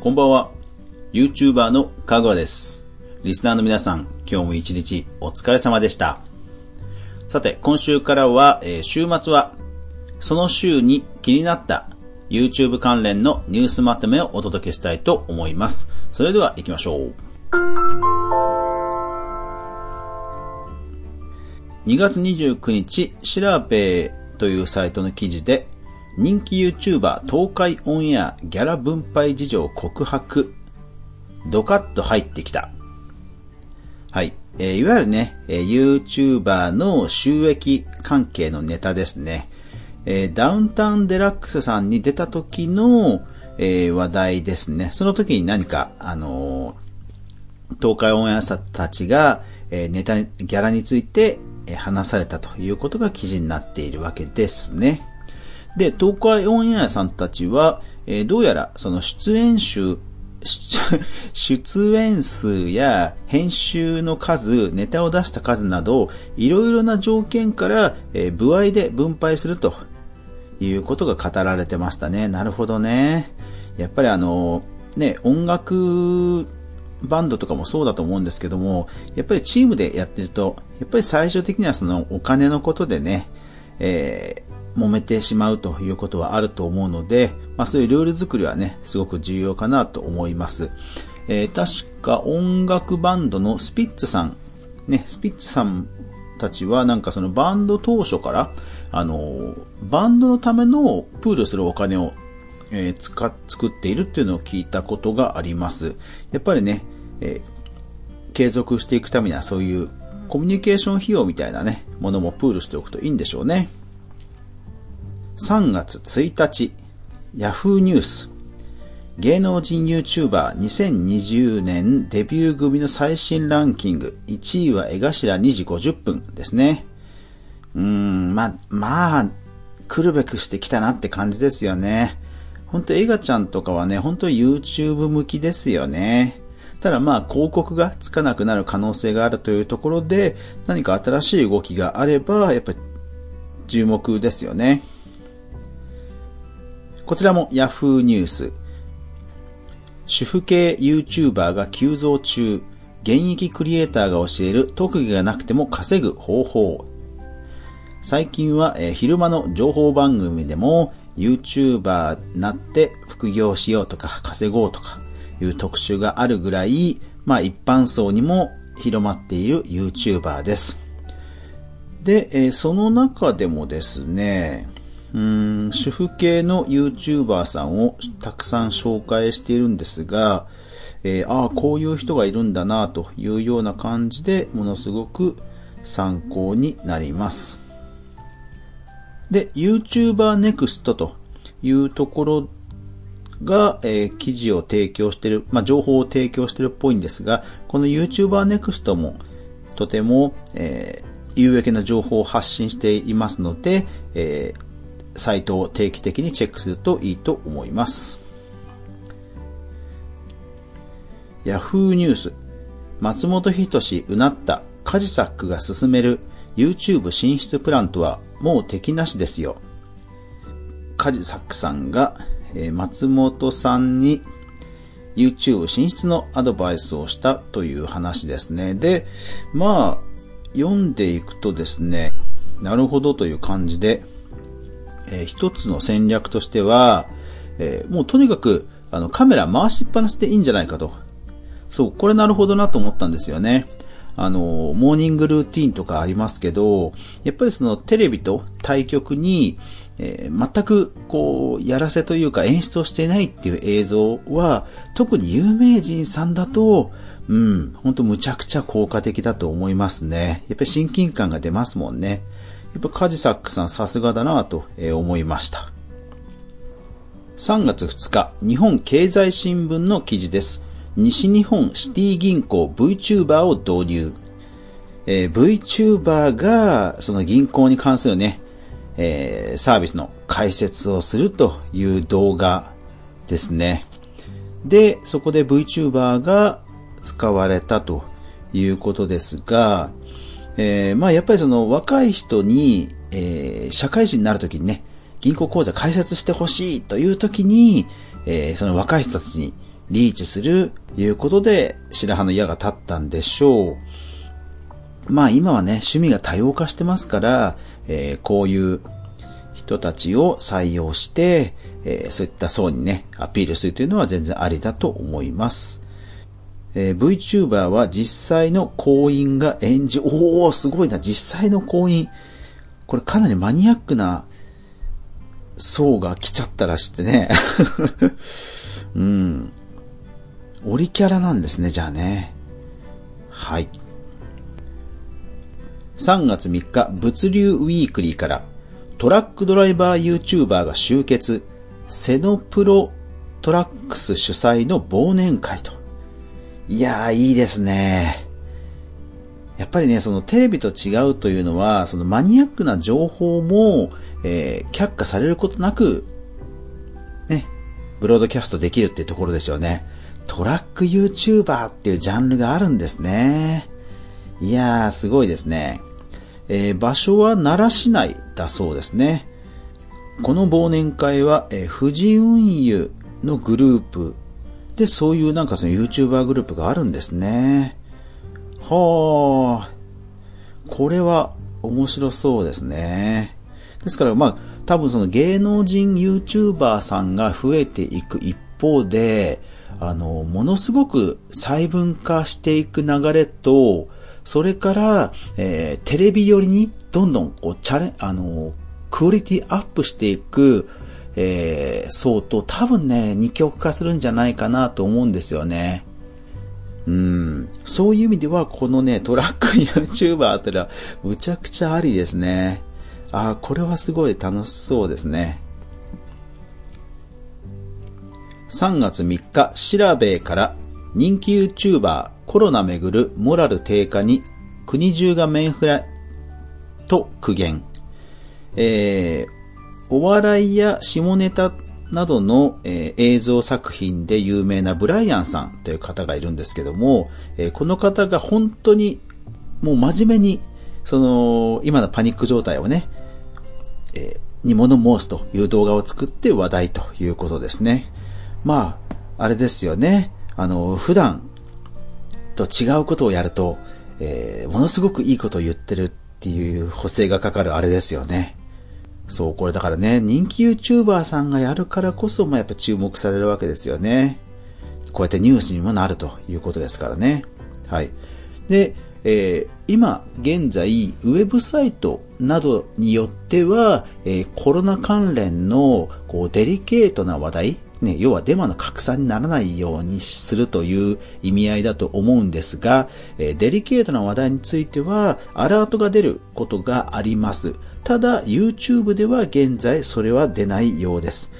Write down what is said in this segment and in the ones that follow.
こんばんは。YouTuber のかぐわです。リスナーの皆さん、今日も一日お疲れ様でした。さて、今週からは、えー週末は、その週に気になった YouTube 関連のニュースまとめをお届けしたいと思います。それでは行きましょう。2月29日、シラーペイというサイトの記事で、人気 YouTuber 東海オンエアギャラ分配事情告白、ドカッと入ってきた。はい。えーいわゆるね、えー YouTuber の収益関係のネタですね。えーダウンタウンデラックスさんに出た時の、えー話題ですね。その時に何か、あのー東海オンエアさんたちが、えーネタ、ギャラについて、え話されたということが記事になっているわけですね。で、東海オンエアさんたちは、えーどうやらその出演集、出演数や編集の数、ネタを出した数など、いろいろな条件から、えー部合で分配するということが語られてましたね。なるほどね。やっぱりあの、ね、音楽バンドとかもそうだと思うんですけども、やっぱりチームでやってると、やっぱり最終的にはそのお金のことでね、えー揉めてしまうということはあると思うので、まあそういうルール作りはね、すごく重要かなと思います。えー確か音楽バンドのスピッツさん、ね、スピッツさんたちはなんかそのバンド当初から、あの、バンドのためのプールするお金を、えー使作っているっていうのを聞いたことがあります。やっぱりね、えー継続していくためにはそういうコミュニケーション費用みたいなね、ものもプールしておくといいんでしょうね。3月1日、Yahoo ニュース。芸能人 YouTuber2020 年デビュー組の最新ランキング。1位は江頭2時50分ですね。うーん、ま、まあ、来るべくしてきたなって感じですよね。本当エガちゃんとかはね、本当 YouTube 向きですよね。ただまあ広告がつかなくなる可能性があるというところで、何か新しい動きがあれば、やっぱり注目ですよね。こちらも Yahoo ニュース。主婦系 YouTuber が急増中。現役クリエイターが教える特技がなくても稼ぐ方法。最近は、え昼間の情報番組でも YouTuber になって副業しようとか稼ごうとかいう特集があるぐらい、まあ一般層にも広まっている YouTuber です。で、えその中でもですね、うん、主婦系の YouTuber さんをたくさん紹介しているんですが、えーああ、こういう人がいるんだなというような感じでものすごく参考になります。で、YouTuber Next というところが、えー記事を提供している、まあ、情報を提供しているっぽいんですが、この YouTuber Next もとても、えー有益な情報を発信していますので、えーサイトを定期的にチェックするといいと思います。Yahoo ニュース。松本人志うなったカジサックが進める YouTube 進出プランとはもう敵なしですよ。カジサックさんが、え松本さんに YouTube 進出のアドバイスをしたという話ですね。で、まあ、読んでいくとですね、なるほどという感じで、えー一つの戦略としては、えーもうとにかくあのカメラ回しっぱなしでいいんじゃないかと。そう、これなるほどなと思ったんですよね。あの、モーニングルーティンとかありますけど、やっぱりそのテレビと対局に、えー全くこう、やらせというか演出をしていないっていう映像は、特に有名人さんだと、うん、本当むちゃくちゃ効果的だと思いますね。やっぱり親近感が出ますもんね。やっぱカジサックさんさすがだなと思いました。3月2日、日本経済新聞の記事です。西日本シティ銀行 VTuber を導入。えー VTuber がその銀行に関するね、えーサービスの解説をするという動画ですね。で、そこで VTuber が使われたということですが、えーまあやっぱりその若い人に、えー社会人になるときにね、銀行口座開設してほしいというときに、えーその若い人たちにリーチする、いうことで、白羽の矢が立ったんでしょう。まあ今はね、趣味が多様化してますから、えー、こういう人たちを採用して、えー、そういった層にね、アピールするというのは全然ありだと思います。えー、VTuber は実際の行員が演じ、おー、すごいな、実際の行員。これかなりマニアックな層が来ちゃったらしてね。うん。オリキャラなんですね、じゃあね。はい。3月3日、物流ウィークリーからトラックドライバー YouTuber が集結、セノプロトラックス主催の忘年会と。いやー、いいですね。やっぱりね、そのテレビと違うというのは、そのマニアックな情報も、えー、却下されることなく、ね、ブロードキャストできるっていうところですよね。トラック YouTuber っていうジャンルがあるんですね。いやー、すごいですね。えー、場所は奈良市内だそうですね。この忘年会は、えー、富士運輸のグループで、そういうなんかその YouTuber グループがあるんですね。はあ。これは面白そうですね。ですからまあ、多分その芸能人 YouTuber さんが増えていく一方で、あの、ものすごく細分化していく流れと、それから、えー、テレビ寄りにどんどんこうチャレ、あの、クオリティアップしていく、えー、層と多分ね、二極化するんじゃないかなと思うんですよね。うん。そういう意味では、このね、トラック YouTuber ってのは、むちゃくちゃありですね。ああ、これはすごい楽しそうですね。3月3日、調べから人気 YouTuber コロナめぐるモラル低下に国中がメンフライと苦言。えー、お笑いや下ネタなどの、えー、映像作品で有名なブライアンさんという方がいるんですけども、えー、この方が本当にもう真面目にその今のパニック状態をね、えー、に物申すという動画を作って話題ということですね。まあ、あれですよね。あの、普段と違うことをやると、えー、ものすごくいいことを言ってるっていう補正がかかるあれですよね。そう、これだからね、人気 YouTuber さんがやるからこそ、まあ、やっぱ注目されるわけですよね。こうやってニュースにもなるということですからね。はい。で、えー、今現在ウェブサイトなどによっては、えー、コロナ関連のこうデリケートな話題、ね、要はデマの拡散にならないようにするという意味合いだと思うんですが、えー、デリケートな話題についてはアラートが出ることがあります。ただ YouTube では現在それは出ないようです。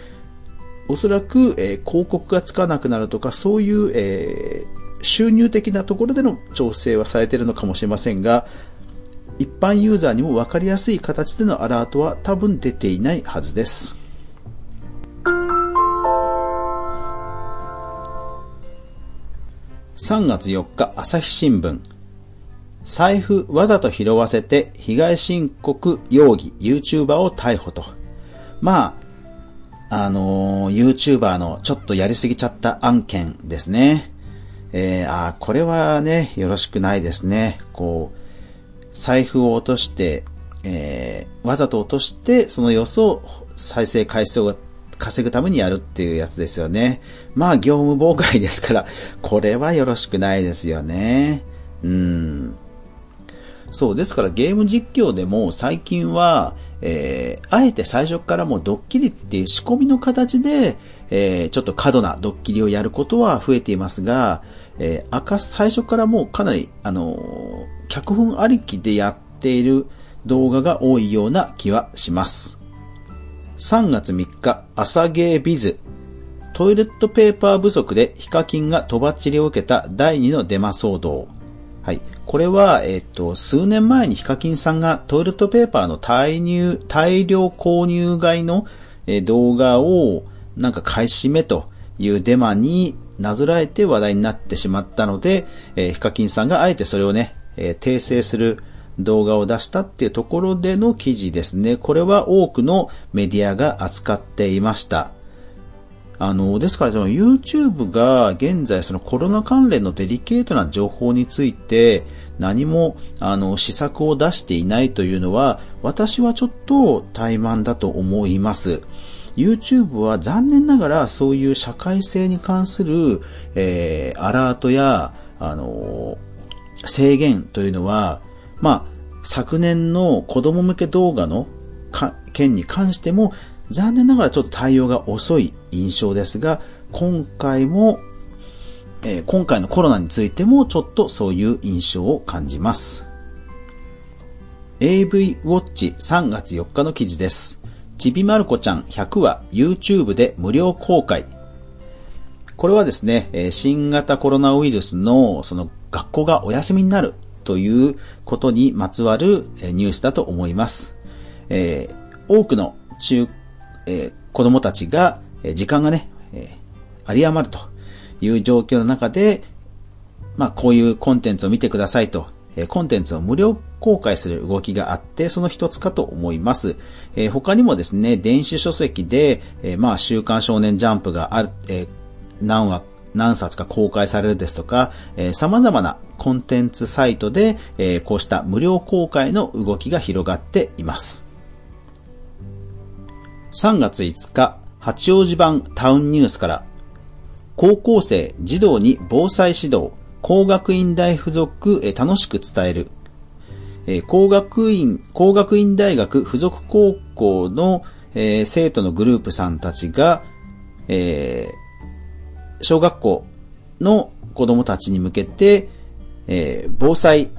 おそらく、えー、広告がつかなくなるとかそういう、えー収入的なところでの調整はされているのかもしれませんが、一般ユーザーにも分かりやすい形でのアラートは多分出ていないはずです。3月4日朝日新聞財布わざと拾わせて被害申告容疑 YouTuber を逮捕と。まあ、あのー、YouTuber のちょっとやりすぎちゃった案件ですね。えー、あこれはね、よろしくないですね。こう、財布を落として、えー、わざと落として、その様子を再生回数を稼ぐためにやるっていうやつですよね。まあ、業務妨害ですから、これはよろしくないですよね。うん。そう、ですからゲーム実況でも最近は、えー、あえて最初からもうドッキリっていう仕込みの形で、えー、ちょっと過度なドッキリをやることは増えていますが、えー、赤、最初からもうかなり、あのー、脚本ありきでやっている動画が多いような気はします。3月3日、朝ゲービズ。トイレットペーパー不足でヒカキンがとばっちりを受けた第2のデマ騒動。はい。これは、えっと、数年前にヒカキンさんがトイレットペーパーの大入、大量購入買いの動画をなんか買い占めというデマになぞらえて話題になってしまったので、えー、ヒカキンさんがあえてそれをね、えー、訂正する動画を出したっていうところでの記事ですね。これは多くのメディアが扱っていました。あの、ですからその YouTube が現在そのコロナ関連のデリケートな情報について何もあの施策を出していないというのは私はちょっと怠慢だと思います。YouTube は残念ながらそういう社会性に関する、えー、アラートや、あのー、制限というのは、まあ、昨年の子供向け動画の件に関しても残念ながらちょっと対応が遅い印象ですが、今回も、えー、今回のコロナについてもちょっとそういう印象を感じます。AV ウォッチ3月4日の記事です。ちびまる子ちゃん100話 YouTube で無料公開。これはですね、新型コロナウイルスのその学校がお休みになるということにまつわるニュースだと思います。えー、多くの中、えー、子供たちが、え時間がね、えー、有り余るという状況の中で、まあ、こういうコンテンツを見てくださいとえコンテンツを無料公開する動きがあって、その一つかと思います。え他にもですね、電子書籍で、えまあ、週刊少年ジャンプがある、え何話、何冊か公開されるですとか、えー、様々なコンテンツサイトで、えー、こうした無料公開の動きが広がっています。3月5日、八王子版タウンニュースから、高校生、児童に防災指導、工学院大附属、え楽しく伝える。工学院、工学院大学附属高校の、えー、生徒のグループさんたちが、えー、小学校の子供たちに向けて、えー、防災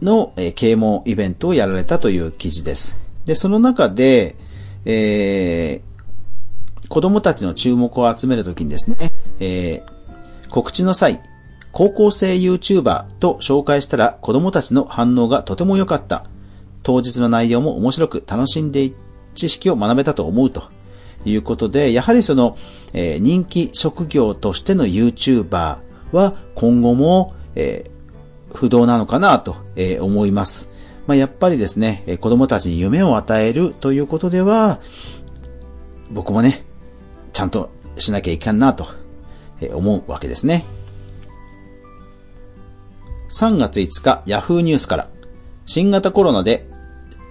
の、え啓蒙イベントをやられたという記事です。で、その中で、え子供たちの注目を集めるときにですね、え告知の際、高校生 YouTuber と紹介したら子供たちの反応がとても良かった。当日の内容も面白く楽しんで知識を学べたと思うということで、やはりその、えー、人気職業としての YouTuber は今後も、えー、不動なのかなと、えー、思います。まあ、やっぱりですね、子供たちに夢を与えるということでは、僕もね、ちゃんとしなきゃいけんなと思うわけですね。3月5日、ヤフーニュースから、新型コロナで、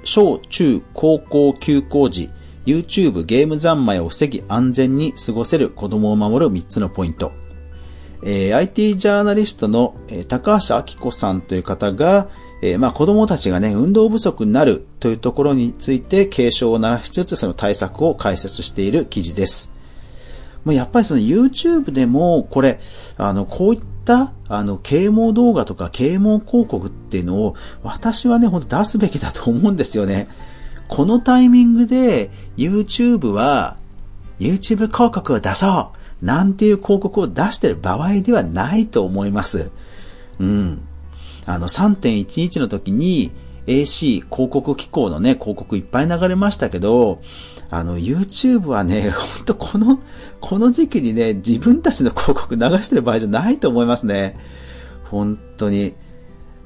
小中高校休校時、YouTube ゲーム三昧を防ぎ安全に過ごせる子供を守る3つのポイント。えー、IT ジャーナリストの、えー、高橋明子さんという方が、えー、まあ子供たちがね、運動不足になるというところについて警鐘を鳴らしつつその対策を解説している記事です。もうやっぱりその YouTube でもこれ、あの、こういった、あの、啓蒙動画とか啓蒙広告っていうのを、私はね、ほんと出すべきだと思うんですよね。このタイミングで YouTube は YouTube 広告を出そうなんていう広告を出してる場合ではないと思います。うん。あの3.11の時に AC 広告機構のね、広告いっぱい流れましたけど、あの、YouTube はね、ほんとこの、この時期にね、自分たちの広告流してる場合じゃないと思いますね。本当に。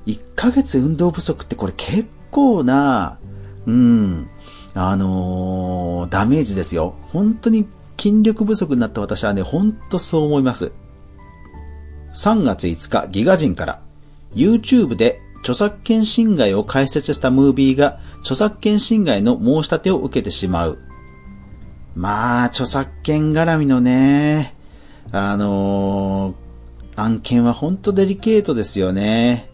1ヶ月運動不足ってこれ結構な、うん、あのー、ダメージですよ。本当に筋力不足になった私はね、本当そう思います。3月5日、ギガ人から、YouTube で著作権侵害を解説したムービーが著作権侵害の申し立てを受けてしまう。まあ、著作権絡みのね、あのー、案件は本当デリケートですよね。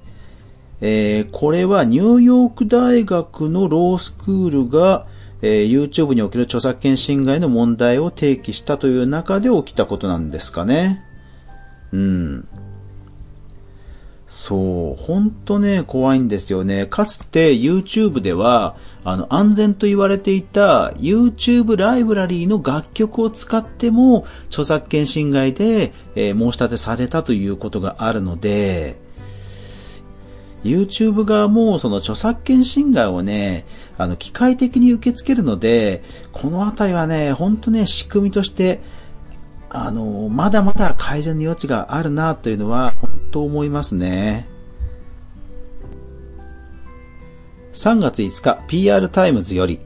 えー、これはニューヨーク大学のロースクールが、えー、YouTube における著作権侵害の問題を提起したという中で起きたことなんですかね。うん。そう、ほんとね、怖いんですよね。かつて YouTube では、あの、安全と言われていた YouTube ライブラリーの楽曲を使っても、著作権侵害で、えー、申し立てされたということがあるので、YouTube 側もその著作権侵害をね、あの、機械的に受け付けるので、このあたりはね、ほんとね、仕組みとして、あの、まだまだ改善の余地があるなというのは、本当思いますね。3月5日、PR タイムズより、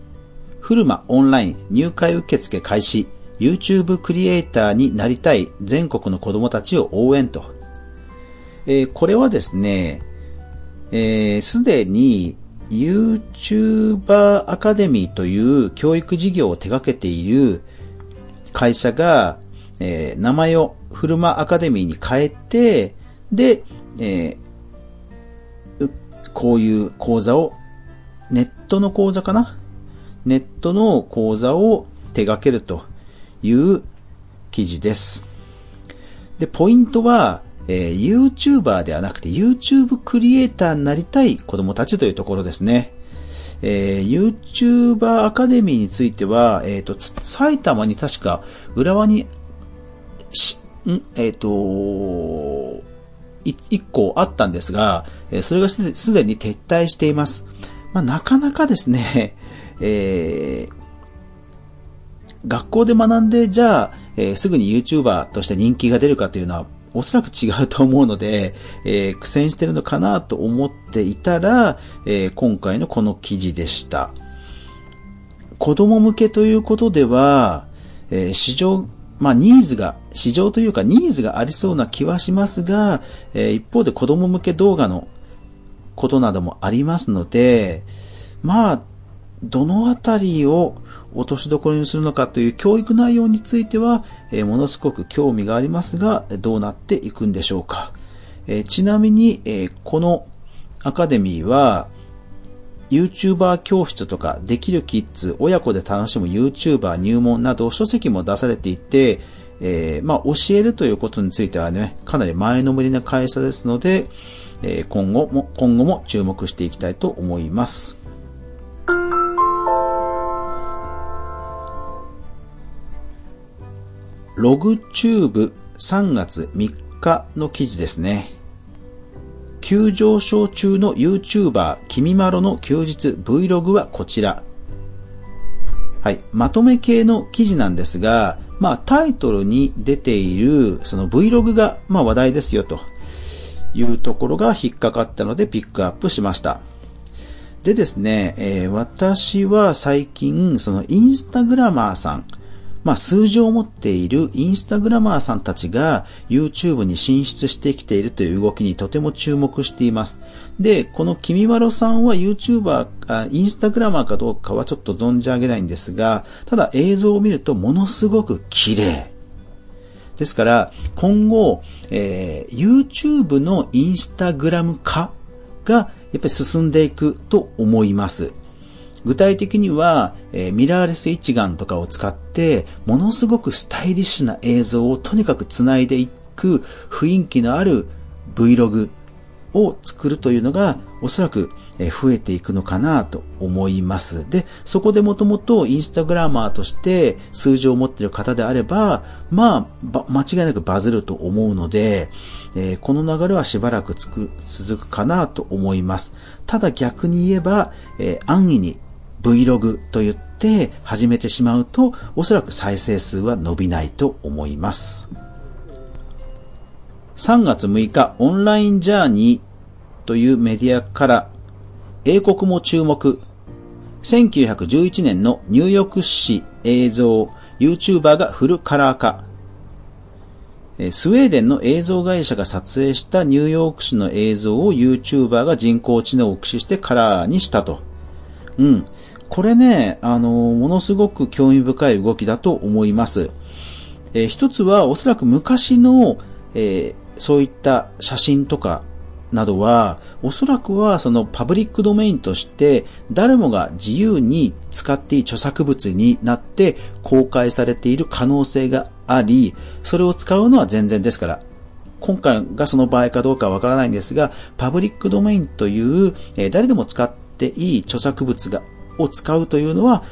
FULMA オンライン入会受付開始、YouTube クリエイターになりたい全国の子供たちを応援と。えー、これはですね、す、えー、で、に YouTuber アカデミーという教育事業を手掛けている会社が、えー、名前を FULMA アカデミーに変えて、で、えー、こういう講座を、ネットの講座かな？ネットの講座を手掛けるという記事です。で、ポイントは、えー、YouTuber ではなくて YouTube クリエイターになりたい子供たちというところですね。えー、YouTuber アカデミーについては、えっ、ー、と、埼玉に確か浦和に、し、ん？えっ、ー、と、一個あったんですが、それがすでに撤退しています。まあ、なかなかですね、えー、学校で学んで、じゃあ、えー、すぐに YouTuber として人気が出るかというのは、おそらく違うと思うので、えー、苦戦してるのかなと思っていたら、えー、今回のこの記事でした。子供向けということでは、え、市場、まあ、ニーズが、市場というかニーズがありそうな気はしますが、えー、一方で子供向け動画のことなどもありますので、まあ、どのあたりを落としどころにするのかという教育内容については、えー、ものすごく興味がありますが、どうなっていくんでしょうか。えー、ちなみに、えー、このアカデミーは、YouTuber 教室とか、できるキッズ、親子で楽しむ YouTuber 入門など書籍も出されていて、えー、まあ、教えるということについてはね、かなり前のめりな会社ですので、えー、今後も、今後も注目していきたいと思います。ログチューブ3月3日の記事ですね。急上昇中の YouTuber 君まろの休日 Vlog はこちら。はい。まとめ系の記事なんですが、まあタイトルに出ているその Vlog がまあ話題ですよというところが引っかかったのでピックアップしました。でですね、えー、私は最近そのインスタグラマーさん、まあ、数字を持っているインスタグラマーさんたちが YouTube に進出してきているという動きにとても注目しています。で、この君まろさんは YouTuber、あインスタグラマーかどうかはちょっと存じ上げないんですが、ただ映像を見るとものすごく綺麗。ですから、今後、えー、YouTube のインスタグラム化がやっぱり進んでいくと思います。具体的には、えー、ミラーレス一眼とかを使って、ものすごくスタイリッシュな映像をとにかく繋いでいく雰囲気のある Vlog を作るというのが、おそらく増えていくのかなと思います。で、そこでもともとインスタグラマーとして数字を持っている方であれば、まあ、間違いなくバズると思うので、えー、この流れはしばらく続くかなと思います。ただ逆に言えば、えー、安易に Vlog と言って始めてしまうと、おそらく再生数は伸びないと思います。3月6日、オンラインジャーニーというメディアから、英国も注目、1911年のニューヨーク市映像、YouTuber がフルカラー化。スウェーデンの映像会社が撮影したニューヨーク市の映像を YouTuber が人工知能を駆使してカラーにしたと。うん。これね、あの、ものすごく興味深い動きだと思います。えー、一つはおそらく昔の、えー、そういった写真とかなどは、おそらくはそのパブリックドメインとして誰もが自由に使っていい著作物になって公開されている可能性があり、それを使うのは全然ですから、今回がその場合かどうかわからないんですが、パブリックドメインという、えー、誰でも使っていい著作物がを使うというのは、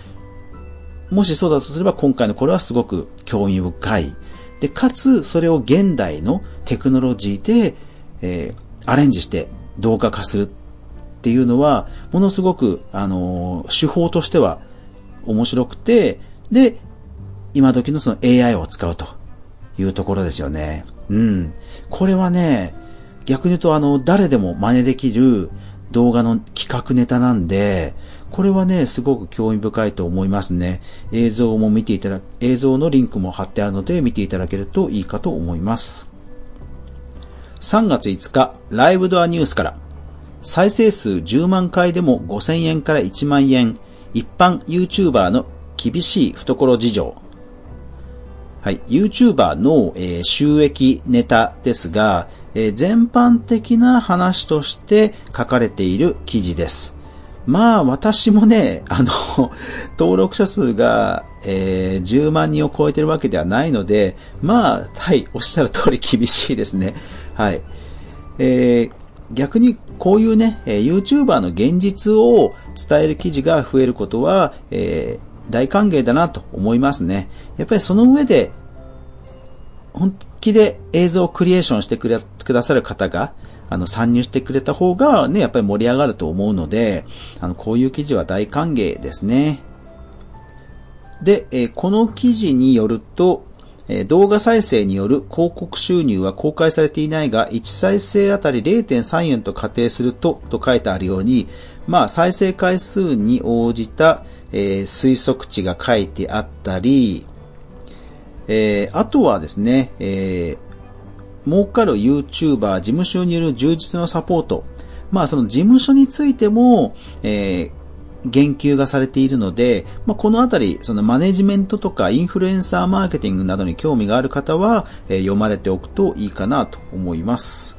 もしそうだとすれば今回のこれはすごく興味深い。で、かつそれを現代のテクノロジーで、えー、アレンジして動画化するっていうのは、ものすごく、あのー、手法としては面白くて、で、今時のその AI を使うというところですよね。うん。これはね、逆に言うとあの、誰でも真似できる動画の企画ネタなんで、これはね、すごく興味深いと思いますね。映像も見ていただ、映像のリンクも貼ってあるので見ていただけるといいかと思います。3月5日、ライブドアニュースから、再生数10万回でも5000円から1万円、一般 YouTuber の厳しい懐事情。はい、YouTuber の、えー、収益ネタですが、えー、全般的な話として書かれている記事です。まあ私もね、あの、登録者数が、えー、10万人を超えてるわけではないので、まあ、はい、おっしゃる通り厳しいですね。はい。えー、逆にこういうね、え、YouTuber の現実を伝える記事が増えることは、えー、大歓迎だなと思いますね。やっぱりその上で、本気で映像をクリエーションしてくださる方が、あの、参入してくれた方がね、やっぱり盛り上がると思うので、あの、こういう記事は大歓迎ですね。で、えこの記事によると、え動画再生による広告収入は公開されていないが、1再生あたり0.3円と仮定すると、と書いてあるように、まあ、再生回数に応じた、えー、推測値が書いてあったり、えー、あとはですね、えー、儲かる YouTuber 事務所による充実のサポート。まあ、その事務所についても、えー、言及がされているので、まあ、このあたり、そのマネジメントとかインフルエンサーマーケティングなどに興味がある方は、えー、読まれておくといいかなと思います。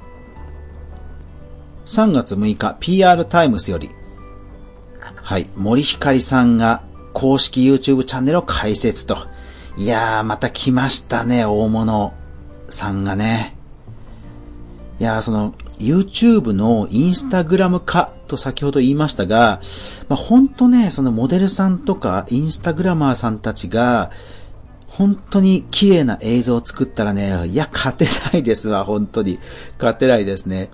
3月6日、PR タイムスより、はい、森ひかりさんが公式 YouTube チャンネルを開設と。いやー、また来ましたね、大物さんがね。いや、その、YouTube のインスタグラム化と先ほど言いましたが、まあ、本当ね、そのモデルさんとかインスタグラマーさんたちが、本当に綺麗な映像を作ったらね、いや、勝てないですわ、本当に。勝てないですね。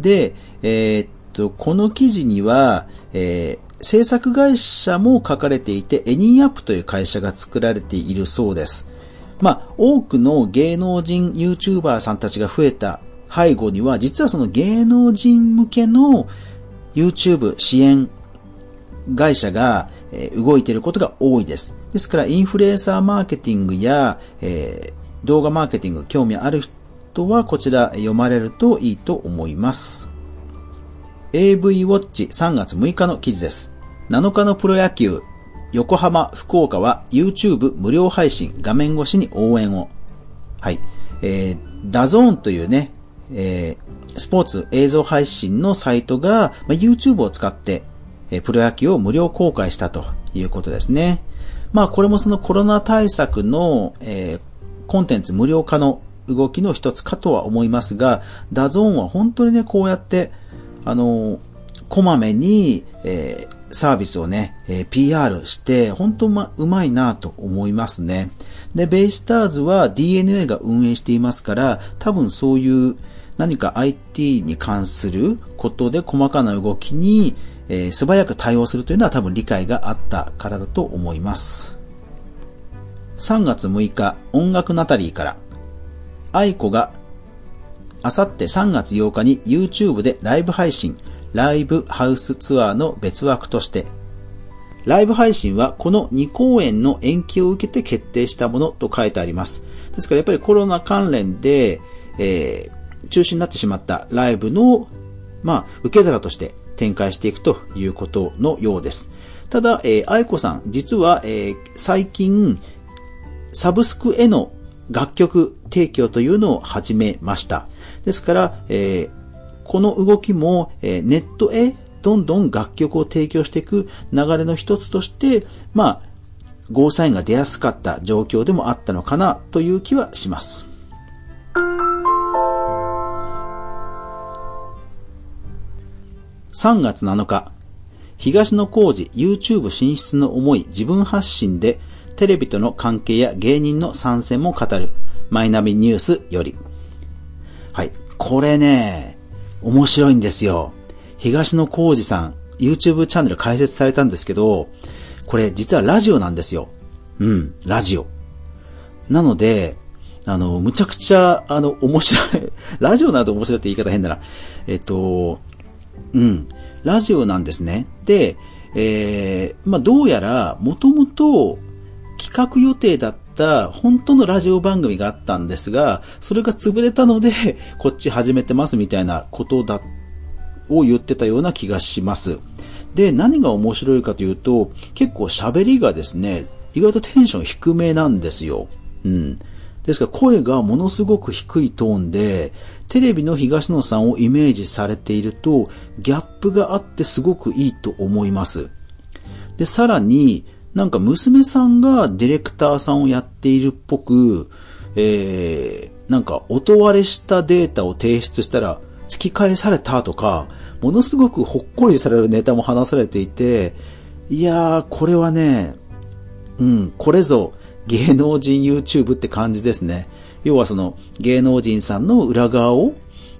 で、えー、っと、この記事には、えー、制作会社も書かれていて、エニーアップという会社が作られているそうです。まあ、多くの芸能人 YouTuber さんたちが増えた背後には、実はその芸能人向けの YouTube 支援会社が、動いていることが多いです。ですから、インフルエンサーマーケティングや、えー、動画マーケティング興味ある人はこちら読まれるといいと思います。AV ウォッチ3月6日の記事です。7日のプロ野球、横浜、福岡は YouTube 無料配信、画面越しに応援を。はい。えー、 DAZN というね、えー、スポーツ映像配信のサイトが、まあ、YouTube を使って、えー、プロ野球を無料公開したということですね。まあこれもそのコロナ対策の、えー、コンテンツ無料化の動きの一つかとは思いますが、 DAZN は本当にね、こうやって、あの、こまめに、えー、サービスをね、えー、PR して、本当ま、うまいなと思いますね。で、ベイスターズは DNA が運営していますから、多分そういう何か IT に関することで細かな動きに、えー、素早く対応するというのは多分理解があったからだと思います。3月6日、音楽ナタリーから、愛子が、あさって3月8日に YouTube でライブ配信、ライブハウスツアーの別枠として、ライブ配信はこの2公演の延期を受けて決定したものと書いてあります。ですからやっぱりコロナ関連で、えー、中止になってしまったライブの、まあ、受け皿として展開していくということのようです。ただ、えー、愛子さん、実は、えー、最近、サブスクへの楽曲提供というのを始めました。ですから、えー、この動きも、えー、ネットへどんどん楽曲を提供していく流れの一つとして、まあ、ゴーサインが出やすかった状況でもあったのかなという気はします。3月7日、東野幸治 YouTube 進出の思い自分発信でテレビとの関係や芸人の参戦も語るマイナビニュースより。はい。これね、面白いんですよ。東野幸治さん、YouTube チャンネル開設されたんですけど、これ実はラジオなんですよ。うん、ラジオ。なので、あの、むちゃくちゃ、あの、面白い、ラジオなど面白いって言い方変だな。えっと、うん。ラジオなんですね。で、えー、まあ、どうやら、もともと企画予定だった本当のラジオ番組があったんですが、それが潰れたので、こっち始めてますみたいなことだ、を言ってたような気がします。で、何が面白いかというと、結構喋りがですね、意外とテンション低めなんですよ。うん。ですから声がものすごく低いトーンで、テレビの東野さんをイメージされていると、ギャップがあってすごくいいと思います。で、さらに、なんか娘さんがディレクターさんをやっているっぽく、えー、なんか音割れしたデータを提出したら突き返されたとか、ものすごくほっこりされるネタも話されていて、いやー、これはね、うん、これぞ芸能人 YouTube って感じですね。要はその芸能人さんの裏側を、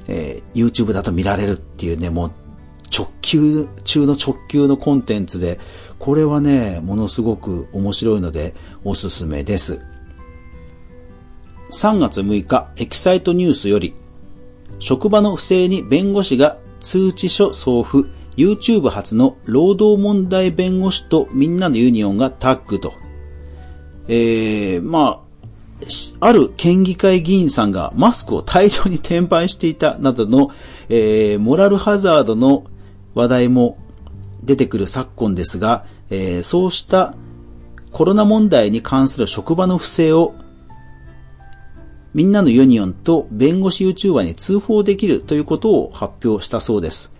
えー、YouTube だと見られるっていうね、もう直球中の直球のコンテンツで、これはね、ものすごく面白いのでおすすめです。3月6日、エキサイトニュースより、職場の不正に弁護士が通知書送付、YouTube 初の労働問題弁護士とみんなのユニオンがタッグとえー、まあ、ある県議会議員さんがマスクを大量に転売していたなどの、えー、モラルハザードの話題も出てくる昨今ですが、えー、そうしたコロナ問題に関する職場の不正をみんなのユニオンと弁護士 YouTuber に通報できるということを発表したそうです。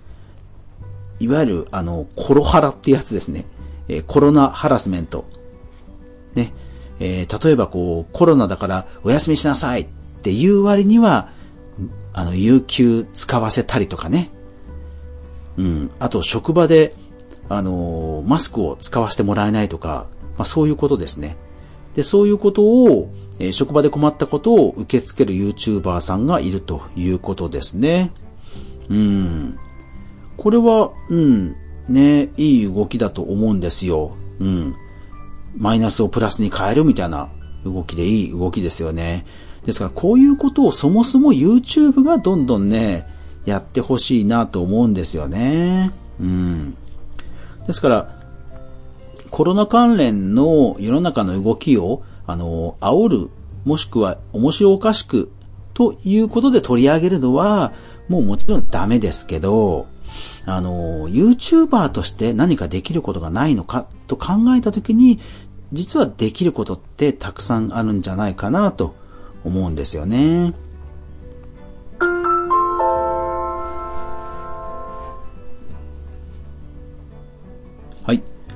いわゆる、あの、コロハラってやつですね。えー、コロナハラスメント。ね。えー、例えばこう、コロナだからお休みしなさいっていう割には、あの、有給使わせたりとかね。うん。あと、職場で、あの、マスクを使わせてもらえないとか、まあそういうことですね。で、そういうことを、えー、職場で困ったことを受け付ける YouTuber さんがいるということですね。うん。これは、うん、ね、いい動きだと思うんですよ。うん。マイナスをプラスに変えるみたいな動きでいい動きですよね。ですからこういうことをそもそも YouTube がどんどんね、やってほしいなと思うんですよね。うん。ですから、コロナ関連の世の中の動きを、あの、煽る、もしくは面白おかしくということで取り上げるのは、もうもちろんダメですけど、あの、YouTuber として何かできることがないのかと考えたときに、実はできることってたくさんあるんじゃないかなと思うんですよね。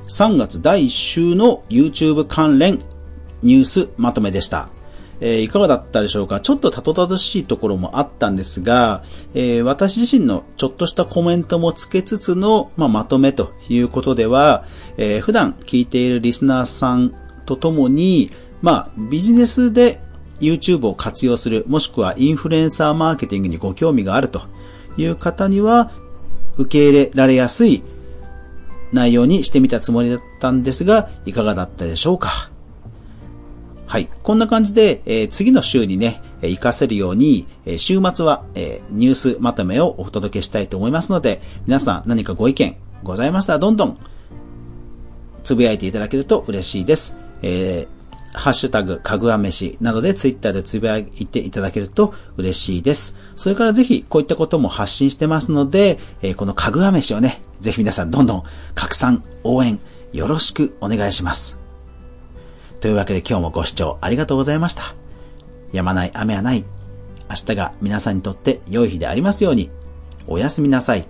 3月第1週の YouTube 関連ニュースまとめでした。えー、いかがだったでしょうか？ちょっとたとたどしいところもあったんですが、えー、私自身のちょっとしたコメントもつけつつの、まあ、まとめということでは、えー、普段聞いているリスナーさんとともに、まあ、ビジネスで YouTube を活用する、もしくはインフルエンサーマーケティングにご興味があるという方には、受け入れられやすい内容にしてみたつもりだったんですが、いかがだったでしょうか？はい。こんな感じで、えー、次の週にね、え活かせるように、えー、週末は、えー、ニュースまとめをお届けしたいと思いますので、皆さん何かご意見ございましたらどんどんつぶやいていただけると嬉しいです。えー、ハッシュタグ、かぐわ飯などでツイッターでつぶやいていただけると嬉しいです。それからぜひこういったことも発信してますので、えー、このかぐわ飯をね、ぜひ皆さんどんどん拡散、応援よろしくお願いします。というわけで今日もご視聴ありがとうございました。やまない雨はない。明日が皆さんにとって良い日でありますように。おやすみなさい。